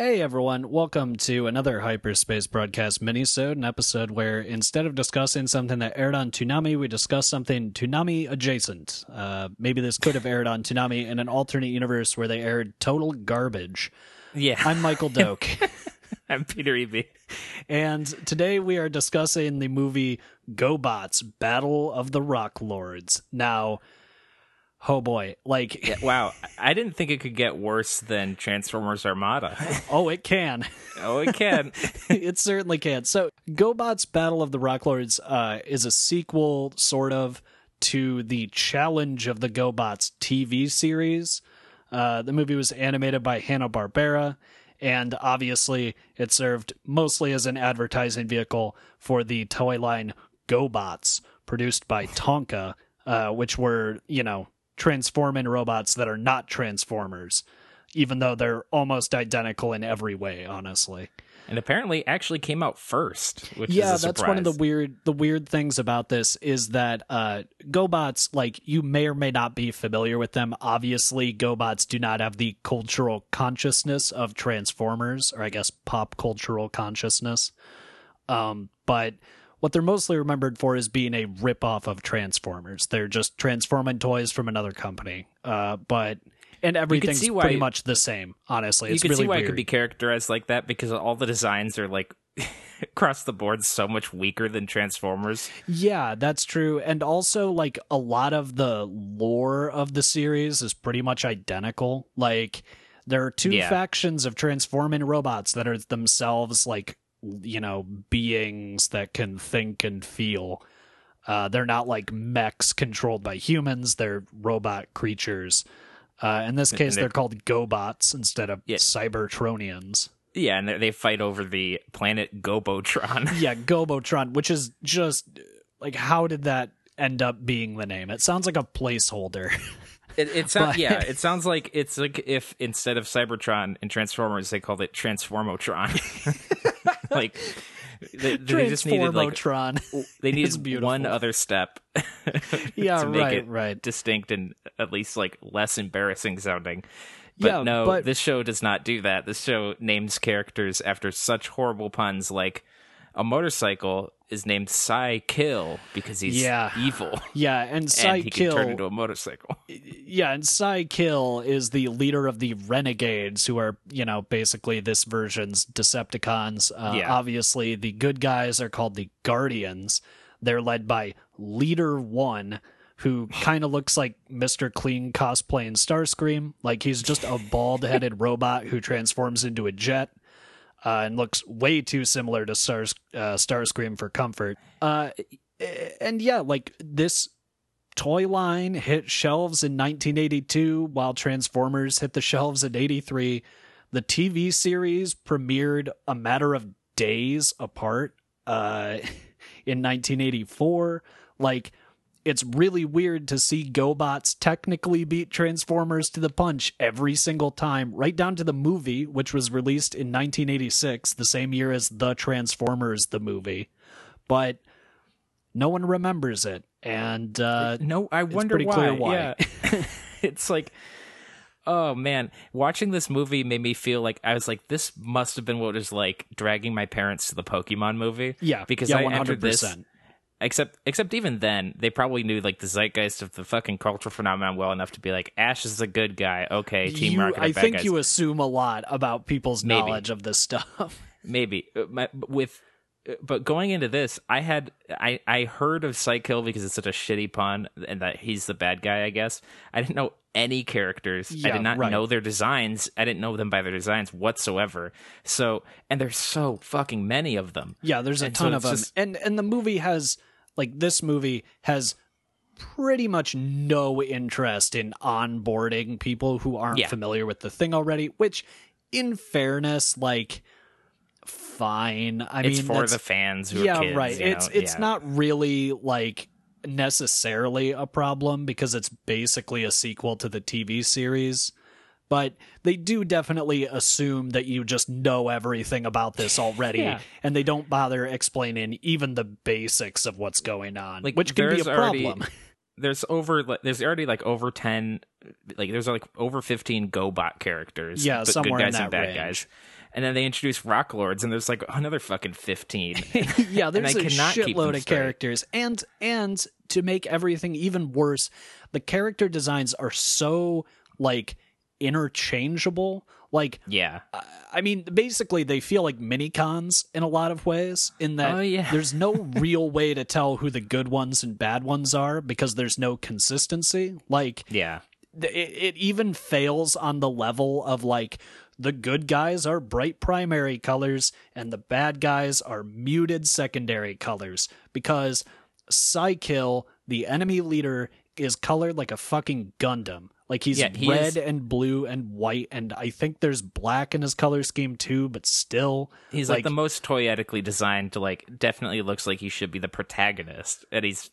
Hey everyone, welcome to another Hyperspace Broadcast minisode, an episode where instead of discussing something that aired on Toonami, we discuss something Toonami adjacent. Uh, maybe this could have aired on Toonami in an alternate universe where they aired total garbage. Yeah. I'm Michael Doak, I'm Peter Eby. and today we are discussing the movie GoBots Battle of the Rock Lords. Now, oh boy, like, Yeah, wow. I didn't think it could get worse than Transformers Armada. oh, it can. oh, it can. it certainly can. So, GoBots Battle of the Rock Lords uh, is a sequel, sort of, to the Challenge of the GoBots TV series. Uh, the movie was animated by Hanna-Barbera, and obviously it served mostly as an advertising vehicle for the toy line GoBots, produced by Tonka, uh, which were, you know, transforming robots that are not Transformers, even though they're almost identical in every way, honestly. And apparently actually came out first, which yeah that's one of the weird the weird things about this is that uh gobots like you may or may not be familiar with them. Obviously gobots do not have the cultural consciousness of transformers or i guess pop cultural consciousness. Um but what they're mostly remembered for is being a rip-off of transformers they're just transforming toys from another company uh but and everything's why- pretty much the same honestly You it's can really see why weird. it could be characterized like that because all the designs are like across the board so much weaker than Transformers. Yeah, that's true. And also, like, a lot of the lore of the series is pretty much identical. Like, there are two Yeah. factions of transforming robots that are themselves, like, you know, beings that can think and feel. Uh, they're not like mechs controlled by humans, they're robot creatures. Uh, in this case, they're- they're called GoBots instead of Yeah. Cybertronians. Yeah, and they- fight over the planet Gobotron. yeah, Gobotron, which is just like how did that end up being the name? It sounds like a placeholder. It, it sounds yeah. It sounds like it's like if instead of Cybertron and Transformers, they called it Transformotron. like they, they just needed like they needed one other step. Yeah, to make right, it right. distinct and at least like less embarrassing sounding. But Yeah, no, but- this show does not do that. This show names characters after such horrible puns like a motorcycle is named Cy-Kill because he's Yeah. evil yeah, and and he can turn into a motorcycle. yeah, and Cy-Kill is the leader of the Renegades, who are you know basically this version's Decepticons. Uh, Yeah. Obviously, the good guys are called the Guardians. They're led by Leader One. Who kind of looks like Mr. Clean cosplaying Starscream. Like he's just a bald headed robot who transforms into a jet. Uh, and looks way too similar to Stars, uh, Starscream for comfort. Uh, and yeah, like this toy line hit shelves in 1982 while Transformers hit the shelves in 83. The TV series premiered a matter of days apart uh, in 1984. Like, it's really weird to see GoBots technically beat Transformers to the punch every single time, right down to the movie, which was released in 1986, the same year as The Transformers, the movie. But no one remembers it. And uh, No, I wonder pretty why. clear why. Yeah. it's like, oh man, watching this movie made me feel like I was like, this must have been what it was like dragging my parents to the Pokemon movie. yeah, because yeah, I entered this. 100%. Except, except even then, they probably knew like the zeitgeist of the fucking cultural phenomenon well enough to be like, Ash is a good guy. Okay, Team You, Rocket. I think guys. you assume a lot about people's Maybe. knowledge of this stuff. maybe Uh, my, with uh, but going into this i had i i heard of Cy-Kill because it's such a shitty pun and that he's the bad guy i guess i didn't know any characters i did not right. know their designs i didn't know them by their designs whatsoever so and there's so fucking many of them Yeah, there's a And so ton of it's them, just- and and the movie has like this movie has pretty much no interest in onboarding people who aren't Yeah. familiar with the thing already. Which, in fairness, like fine. I mean it's mean, for the fans who yeah, are kids right. It's know? it's Yeah. not really like necessarily a problem because it's basically a sequel to the TV series. But they do definitely assume that you just know everything about this already, Yeah. and they don't bother explaining even the basics of what's going on, Like, which can be a there's already- problem. there's over there's already like over 10 like there's like over 15 gobot characters Yeah, but somewhere good in guys and bad range. guys and then they introduce Rock Lords, and there's like another fucking fifteen. yeah, there's a shitload of characters, and and to make everything even worse, the character designs are so like interchangeable. Like, yeah, I mean, basically, they feel like mini cons in a lot of ways. In that, Oh, yeah. there's no real way to tell who the good ones and bad ones are because there's no consistency. Like, yeah, th- it, it even fails on the level of like the good guys are bright primary colors and the bad guys are muted secondary colors because Cy-Kill, the enemy leader, is colored like a fucking Gundam. Like he's Yeah, he red is- and blue and white, and I think there's black in his color scheme too, but still, he's like, the most toyetically designed to like definitely looks like he should be the protagonist, and he's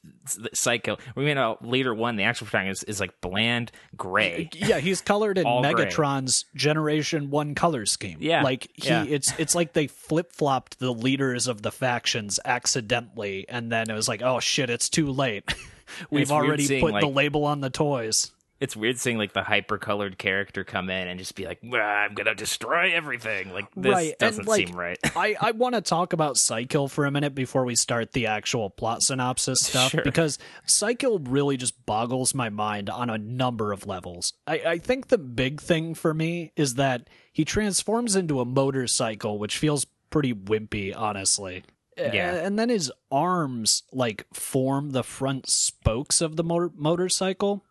Psycho. We mean uh, Leader One, the actual protagonist is like bland gray. yeah, he's colored in All gray. Megatron's Generation One color scheme. Yeah, like he, yeah. it's it's like they flip flopped the leaders of the factions accidentally, and then it was like, oh shit, it's too late. We've already seeing, put the label on the toys. It's weird seeing like the hyper colored character come in and just be like, "Ah, "I'm gonna destroy everything." Like this right, doesn't and like, seem right. I I want to talk about Cy-Kill for a minute before we start the actual plot synopsis stuff Sure. because Cy-Kill really just boggles my mind on a number of levels. I, I think the big thing for me is that he transforms into a motorcycle, which feels pretty wimpy, honestly. Yeah. And then his arms like form the front spokes of the motor- motorcycle.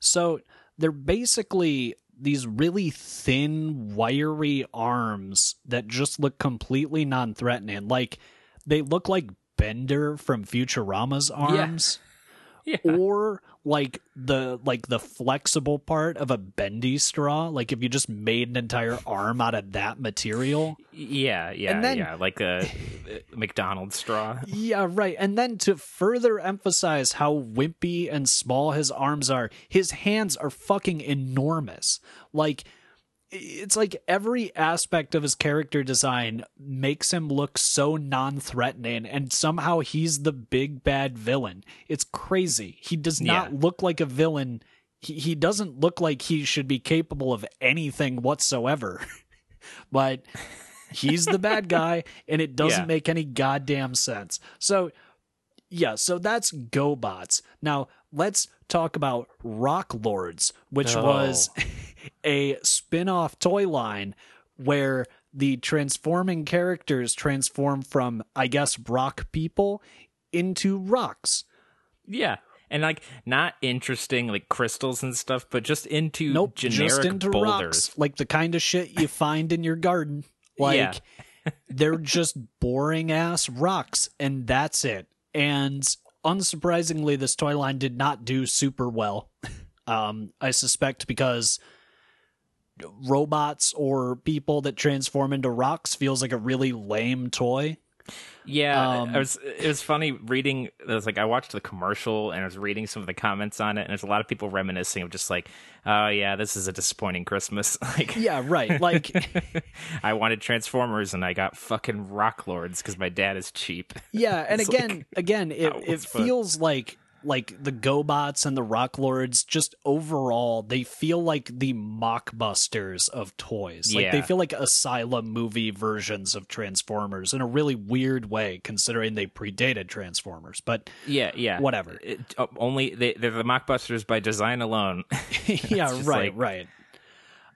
So they're basically these really thin, wiry arms that just look completely non threatening. Like they look like Bender from Futurama's arms. Yeah. Or like the like the flexible part of a bendy straw, like if you just made an entire arm out of that material. Yeah, yeah, then- yeah, like a McDonald's straw. Yeah, right. And then to further emphasize how wimpy and small his arms are, his hands are fucking enormous. Like it's like every aspect of his character design makes him look so non-threatening and somehow he's the big bad villain. It's crazy. He does not Yeah. look like a villain. He, he doesn't look like he should be capable of anything whatsoever. but he's the bad guy and it doesn't Yeah. make any goddamn sense. So yeah, so that's GoBots. Now let's talk about Rock Lords, which Oh. was a spin-off toy line where the transforming characters transform from I guess rock people into rocks. Yeah. And like not interesting like crystals and stuff, but just into Nope, generic just into boulders. rocks, like the kind of shit you find in your garden. Like Yeah. they're just boring ass rocks, and that's it. And unsurprisingly, this toy line did not do super well. Um, I suspect because robots or people that transform into rocks feels like a really lame toy. Yeah, Um, it was it was funny reading. It was like I watched the commercial and I was reading some of the comments on it, and there's a lot of people reminiscing of just like, oh yeah, this is a disappointing Christmas. Like, Yeah, right. Like I wanted Transformers and I got fucking Rock Lords because my dad is cheap. Yeah, and again, like, again, it, it it's fun. feels like like the GoBots and the Rock Lords. Just overall, they feel like the mockbusters of toys. Like they feel like asylum movie versions of Transformers in a really weird way, considering they predated Transformers. But Yeah, yeah, Whatever. It, uh, only they, they're the mockbusters by design alone. yeah, right, like- right.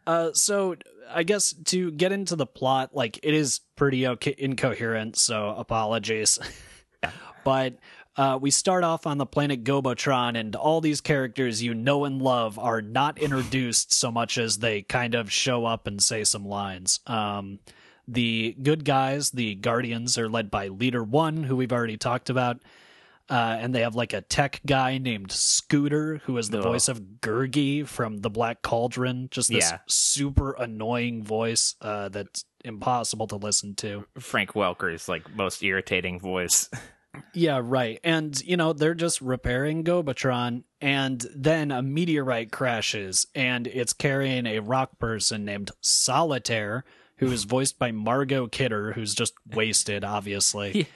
Uh, so I guess to get into the plot, like it is pretty okay, incoherent. So apologies, but uh, we start off on the planet Gobotron, and all these characters you know and love are not introduced so much as they kind of show up and say some lines. Um, the good guys, the Guardians, are led by Leader One, who we've already talked about. Uh, and they have like a tech guy named Scooter, who is the Ugh. voice of Gurgi from the Black Cauldron. Just this Yeah. super annoying voice uh, that's impossible to listen to. Frank Welker's like most irritating voice. Yeah, right. And, you know, they're just repairing Gobotron, and then a meteorite crashes, and it's carrying a rock person named Solitaire, who is voiced by Margot Kidder, who's just wasted, obviously.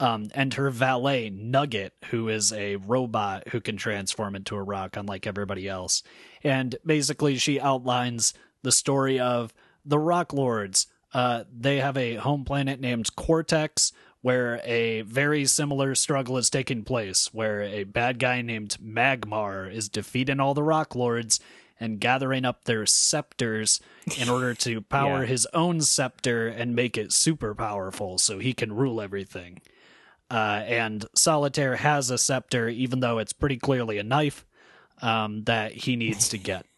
Um, and her valet, Nugget, who is a robot who can transform into a rock, unlike everybody else. And basically, she outlines the story of the Rock Lords, Uh, they have a home planet named Quartex, where a very similar struggle is taking place, where a bad guy named Magmar is defeating all the Rock Lords and gathering up their scepters in order to power Yeah. his own scepter and make it super powerful so he can rule everything. Uh, and Solitaire has a scepter, even though it's pretty clearly a knife um, that he needs to get.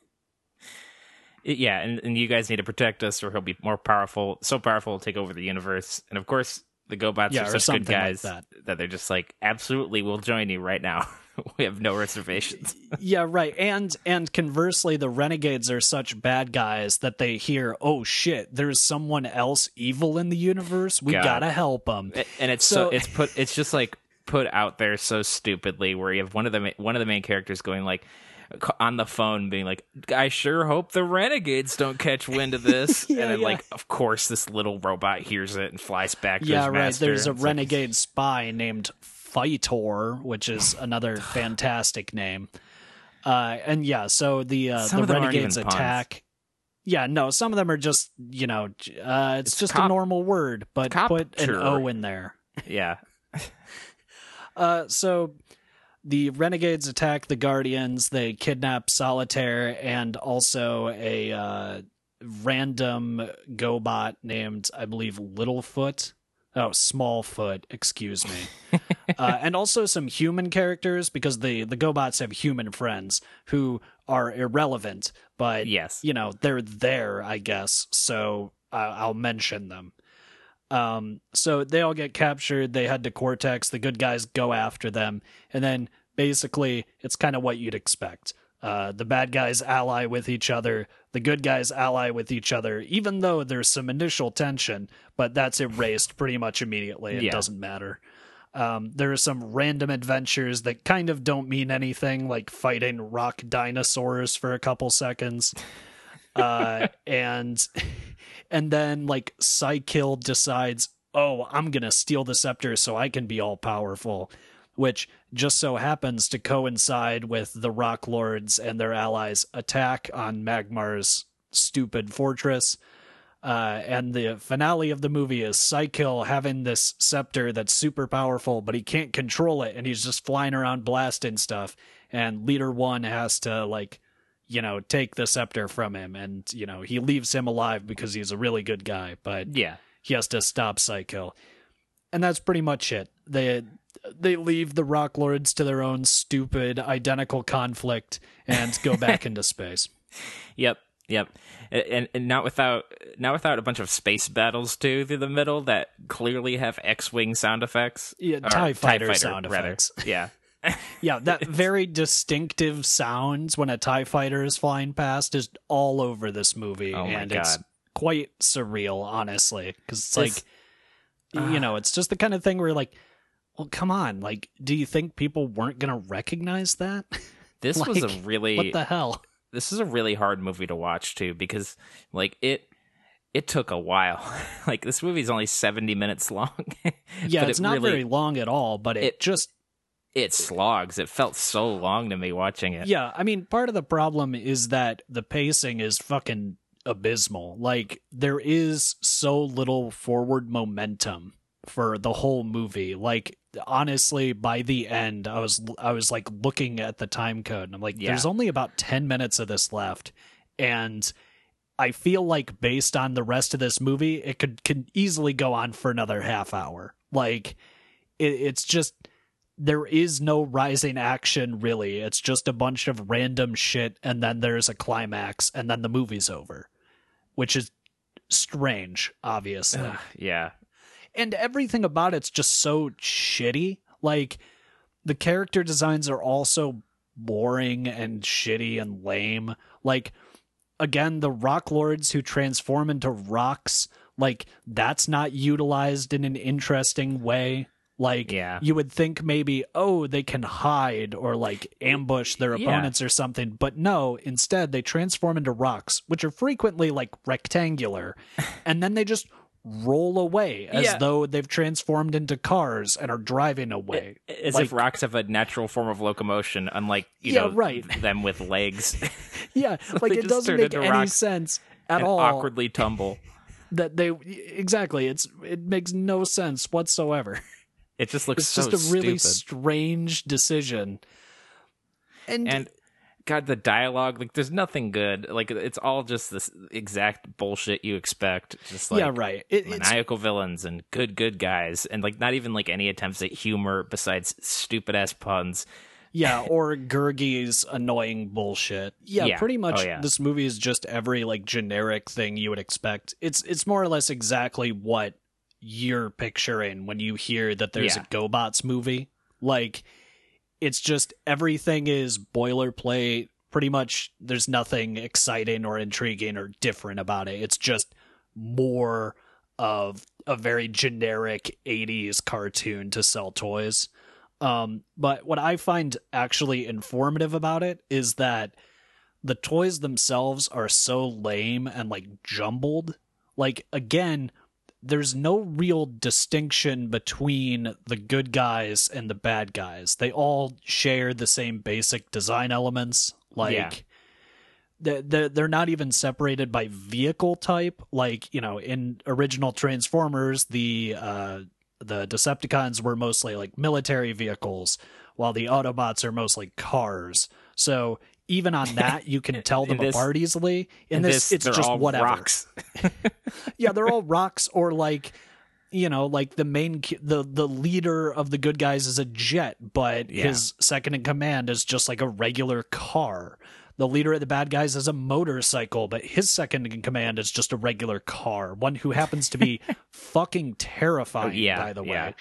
Yeah, and, and you guys need to protect us, or he'll be more powerful, so powerful, he'll take over the universe. And of course, the GoBots Yeah, are such good like guys that. they're just like, absolutely, we'll join you right now. we have no reservations. yeah, right. And and conversely, the renegades are such bad guys that they hear, "Oh shit, there's someone else evil in the universe. We God. gotta help them." And it's so, So- it's put it's just like put out there so stupidly where you have one of the one of the main characters going like on the phone being like i sure hope the renegades don't catch wind of this Yeah, and then yeah. like of course this little robot hears it and flies back to Yeah, his right. master. There's a It's like, renegade spy named Fitor, which is another fantastic name. Uh, and yeah, so the uh, the of them aren't renegades even puns. attack. Yeah, no, some of them are just you know, uh, it's, It's just a normal word, but put an. O in there. yeah Uh, so the renegades attack the guardians. They kidnap Solitaire and also a uh, random GoBot named, I believe, Littlefoot. Oh, Smallfoot. Excuse me. uh, and also some human characters because the the GoBots have human friends who are irrelevant, but yes you know they're there i guess so I i'll mention them um so they all get captured. They head to Quartex. The good guys go after them. And then basically it's kind of what you'd expect. Uh the bad guys ally with each other. The good guys ally with each other even though there's some initial tension but that's erased pretty much immediately. It Yeah. doesn't matter. Um, there are some random adventures that kind of don't mean anything, like fighting rock dinosaurs for a couple seconds. Uh, and and then like Cy-Kill decides, oh, I'm gonna steal the scepter so I can be all powerful, which just so happens to coincide with the Rock Lords and their allies' attack on Magmar's stupid fortress. Uh, and the finale of the movie is Cy-Kill having this scepter that's super powerful, but he can't control it, and he's just flying around blasting stuff. And Leader One has to like, you know, take the scepter from him, and you know he leaves him alive because he's a really good guy, but yeah he has to stop Cy-Kill. And that's pretty much it. They they leave the Rock Lords to their own stupid identical conflict and go back into space. Yep, yep, and and not without not without a bunch of space battles too through the middle that clearly have X-wing sound effects. Yeah, Or TIE fighter Fighter, sound rather. effects. Yeah, Yeah, that very distinctive sounds when a TIE fighter is flying past is all over this movie. Oh my and it's quite surreal, honestly. Because it's This- like, you uh, know, it's just the kind of thing where, like, well, come on. Like, do you think people weren't going to recognize that? this was a really what the hell? this is a really hard movie to watch too because like it it took a while. like this movie's only 70 minutes long. Yeah, But it's it not really- very long at all, but it, it- just it slogs. It felt so long to me watching it. Yeah, I mean, part of the problem is that the pacing is fucking abysmal. Like, there is so little forward momentum for the whole movie. Like, honestly, by the end, I was I was like looking at the time code, and I'm like, Yeah. there's only about ten minutes of this left, and I feel like based on the rest of this movie, it could could easily go on for another half hour. Like, it, it's just there is no rising action really. It's just a bunch of random shit and then there's a climax and then the movie's over. Which is strange, obviously. Yeah. and everything about it's just so shitty. Like the character designs are also boring and shitty and lame. Like again, the rock lords who transform into rocks, like that's not utilized in an interesting way. Like Yeah. you would think maybe, oh, they can hide or like ambush their Yeah. opponents or something, but no, instead they transform into rocks, which are frequently like rectangular, and then they just roll away as Yeah. though they've transformed into cars and are driving away. As Like- if rocks have a natural form of locomotion, unlike you Yeah, know right. them with legs. Yeah, like it doesn't make any sense at all. awkwardly tumble. that they exactly it's it makes no sense whatsoever. It just looks It's so just a really stupid. strange decision. And, and God, the dialogue, like, there's nothing good. Like, it's all just this exact bullshit you expect. Just like yeah, right. It, it's maniacal villains and good, good guys, and like not even like any attempts at humor besides stupid ass puns. Yeah, or Gurgi's annoying bullshit. Yeah, Yeah. pretty oh, much Oh, yeah. this movie is just every like generic thing you would expect. It's it's more or less exactly what you're picturing when you hear that there's Yeah. a GoBots movie. Like it's just everything is boilerplate. Pretty much there's nothing exciting or intriguing or different about it. It's just more of a very generic 80s cartoon to sell toys. Um, but what I find actually informative about it is that the toys themselves are so lame and like jumbled. Like, again, there's no real distinction between the good guys and the bad guys. They all share the same basic design elements. Like, Yeah. they're, they're they're not even separated by vehicle type. Like, you know, in original Transformers, the uh, the Decepticons were mostly like military vehicles, while the Autobots are mostly cars. So even on that, you can tell them this- apart easily. In, In this, it's just all whatever. rocks. Yeah, they're all rocks or like you know, like the main the the leader of the good guys is a jet, but Yeah. his second in command is just like a regular car. The leader of the bad guys is a motorcycle, but his second in command is just a regular car. One who happens to be fucking terrifying, Oh, yeah, by the way. yeah.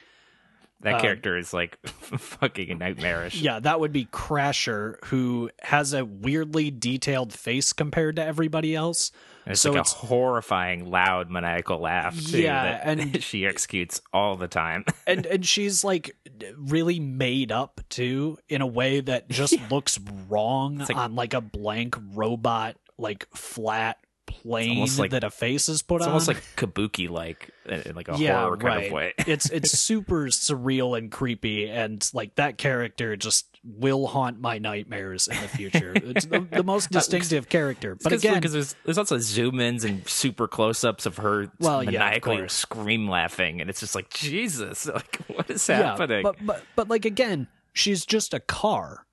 That Um, character is like fucking nightmarish. Yeah, that would be Crasher, who has a weirdly detailed face compared to everybody else. And it's so like it's- a horrifying, loud, maniacal laugh too. Yeah, that and- she executes all the time. and and she's like really made up too in a way that just looks wrong like- on like a blank robot like flat plane like- that a face is put on. It's on almost like kabuki like in like a yeah horror kind right of way. it's it's super surreal and creepy and like that character just will haunt my nightmares in the future it's the, the most distinctive character but again because there's there's also zoom ins and super close ups of her Well, yeah, of maniacally course. scream laughing, and it's just like Jesus, like what is yeah, happening? but but but like again, she's just a car,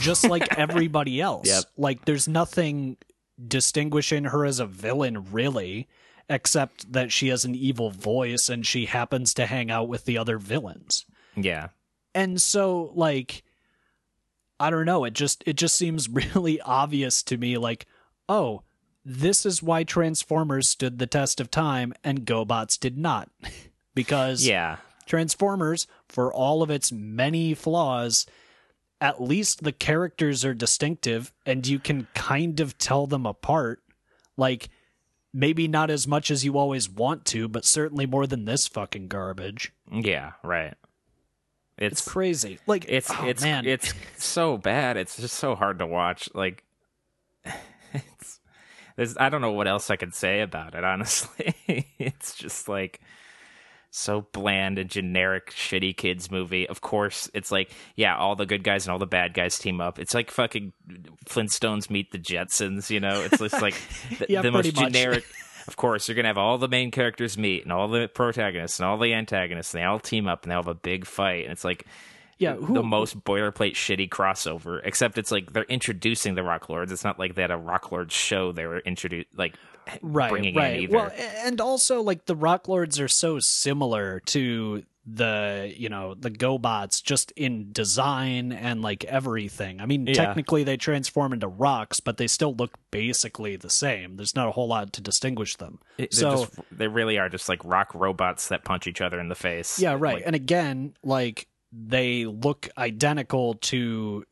just like everybody else. Yep. Like there's nothing distinguishing her as a villain really, except that she has an evil voice and she happens to hang out with the other villains. yeah, And so like I don't know, it just it just seems really obvious to me like, oh, this is why Transformers stood the test of time and GoBots did not. because yeah, Transformers, for all of its many flaws, at least the characters are distinctive and you can kind of tell them apart. Like, maybe not as much as you always want to, but certainly more than this fucking garbage. yeah, right. It's It's crazy. Like, it's oh, it's man. it's so bad. It's just so hard to watch. Like, it's there's I don't know what else I could say about it. Honestly, it's just like so bland and generic, shitty kids movie. Of course, it's like yeah, all the good guys and all the bad guys team up. It's like fucking Flintstones meet the Jetsons. You know, it's just like the, Yeah, the most much. generic. Of course, you're gonna have all the main characters meet and all the protagonists and all the antagonists, and they all team up and they have a big fight. And it's like yeah, who, the most boilerplate shitty crossover. Except it's like they're introducing the Rock Lords. It's not like they had a Rock Lords show they were introduced like right, bringing right. in either. Well, and also like the Rock Lords are so similar to the you know the GoBots just in design and like everything. I mean, Yeah. technically they transform into rocks, but they still look basically the same. There's not a whole lot to distinguish them. It- so just, they really are just like rock robots that punch each other in the face. yeah, right. Like, and again, like they look identical to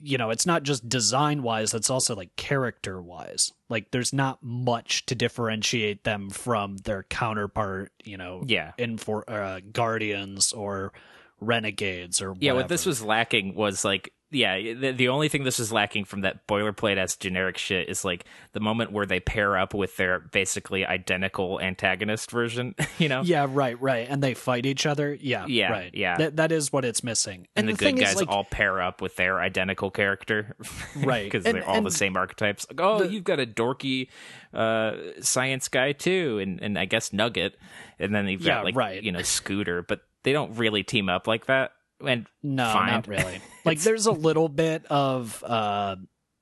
you know, it's not just design wise, it's also like character wise. Like there's not much to differentiate them from their counterpart, you know, yeah. in for uh, Guardians or Renegades or Yeah, what this was lacking was like yeah, the, the only thing this is lacking from that boilerplate as generic shit is like the moment where they pair up with their basically identical antagonist version, you know? Yeah, right, right. And they fight each other. Yeah, Yeah, right. yeah. That, that is what it's missing. And, the, thing good is, guys like, all pair up with their identical character, Right. Because they're all the same archetypes. Like, oh, the- you've got a dorky uh, science guy too, and and I guess Nugget, and then you've got Yeah, like right. you know Scooter, but they don't really team up like that. And No, fine. not really. Like there's a little bit of uh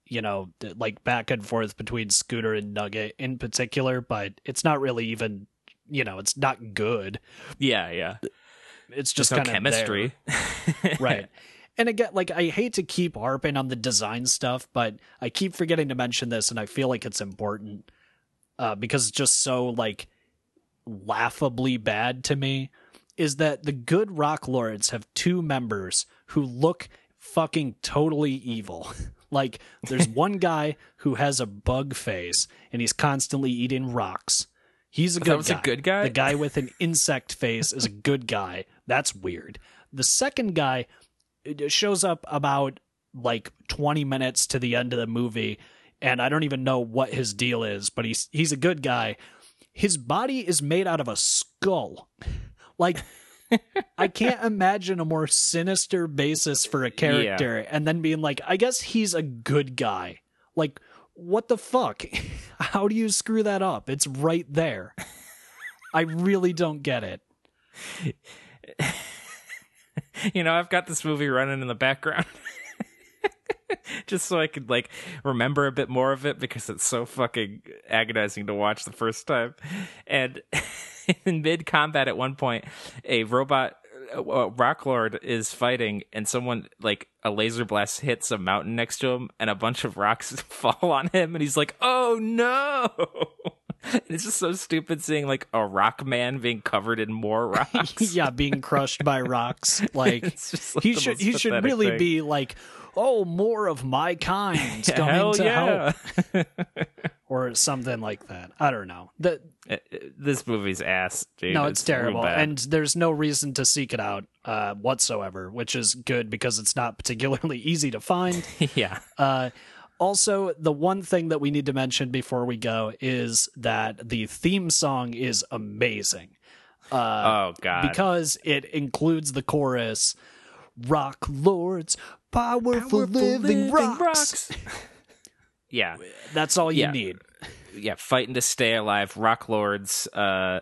you know, like back and forth between Scooter and Nugget in particular, but it's not really even you know, it's not good. yeah, yeah, It's just There's kind no of chemistry, right. And again, like I hate to keep harping on the design stuff, but I keep forgetting to mention this, and I feel like it's important uh, because it's just so like laughably bad to me. Is that the good rock lords have two members who look fucking totally evil? like, there's one guy who has a bug face and he's constantly eating rocks. He's a That good a guy. good guy? The guy with an insect face is a good guy. That's weird. The second guy shows up about like 20 minutes to the end of the movie and I don't even know what his deal is, but he's he's a good guy. His body is made out of a skull. Like I can't imagine a more sinister basis for a character and then being like, I guess he's a good guy. Like what the fuck? How do you screw that up? It's right there. I really don't get it. you know, I've got this movie running in the background. Just so I could like remember a bit more of it because it's so fucking agonizing to watch the first time. And in mid combat at one point, a robot uh, rock lord is fighting and someone like a laser blast hits a mountain next to him and a bunch of rocks fall on him and he's like, "Oh no." It's just so stupid seeing like a rock man being covered in more rocks. yeah, being crushed by rocks. Like like, he should he should really thing. be like, oh, more of my kind coming to yeah. help, or something like that. I don't know. The, Uh, this movie's ass, dude. no, it's, real terrible, and there's no reason to seek it out uh, whatsoever, which is good because it's not particularly easy to find. yeah, Uh, also, the one thing that we need to mention before we go is that the theme song is amazing. Uh, oh god, because it includes the chorus rock lords powerful, Powerful living, rocks. yeah, that's all you Yeah. need yeah, fighting to stay alive. Rock lords, uh,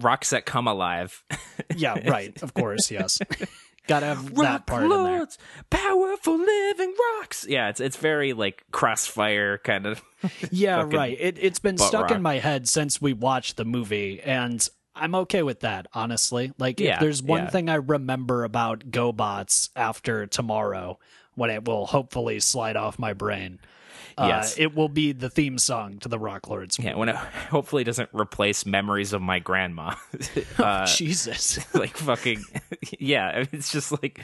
rocks that come alive. yeah right of course yes gotta have that part in there powerful living rocks. Yeah, it's it's very like crossfire kind of. yeah right it, it's been stuck rock. in my head since we watched the movie and i'm okay with that honestly like Yeah, if there's one yeah. thing i remember about gobots after tomorrow when it will hopefully slide off my brain uh, Yes. it will be the theme song to the rock lords Yeah, when it hopefully doesn't replace memories of my grandma. uh, jesus like fucking yeah I mean, it's just like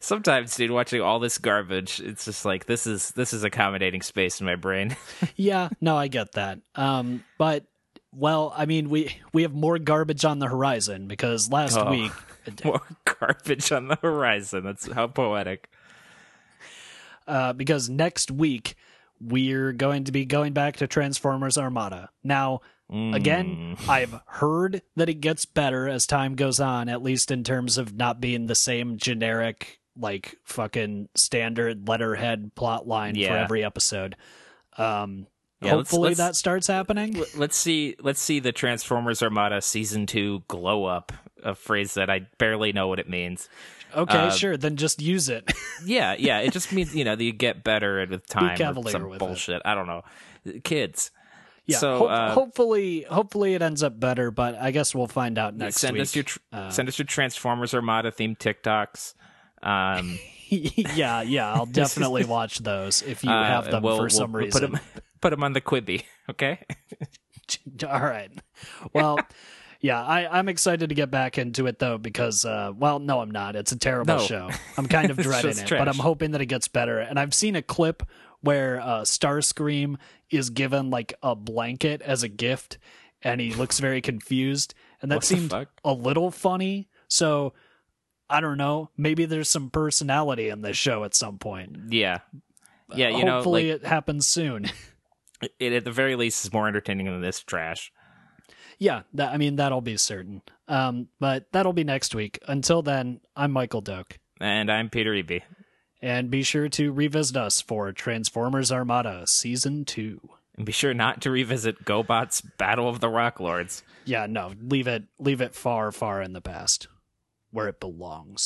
sometimes dude watching all this garbage it's just like this is this is accommodating space in my brain yeah no i get that um but well i mean we we have more garbage on the horizon because last Oh. week more garbage on the horizon. That's how poetic. Uh because next week we're going to be going back to transformers armada. Now again i've heard that it gets better as time goes on at least in terms of not being the same generic like fucking standard letterhead plot line for every episode. Um Yeah, let's- hopefully let's- that starts happening let's see let's see the transformers armada season 2 glow up a phrase that i barely know what it means okay uh, sure then just use it yeah yeah it just means you know that you get better with time or cavalier some with it. bullshit i don't know kids Yeah, so ho- uh, hopefully, hopefully it ends up better. But I guess we'll find out next send week. us your tr- Uh, send us your transformers armada themed tiktoks um yeah, yeah, I'll definitely watch those if you Uh, have them we'll- for we'll some Put reason. Them, him on the Quibi, okay? All right. Well, yeah, I, I'm excited to get back into it though because, uh, well, no, I'm not. It's a terrible No. show. I'm kind of dreading just it, but I'm hoping that it gets better. And I've seen a clip where uh, Starscream is given like a blanket as a gift, and he looks very confused, and that What the seemed fuck? a little funny. So I don't know. Maybe there's some personality in this show at some point. Yeah. Yeah, you know, Hopefully like it happens soon. It at the very least is more entertaining than this trash. yeah, that, I mean that'll be certain. Um, but that'll be next week. Until then, I'm Michael Doak. And I'm Peter Eby. And be sure to revisit us for Transformers Armada Season 2. And be sure not to revisit GoBot's Battle of the Rock Lords. Yeah, no, leave it leave it far, far in the past where it belongs.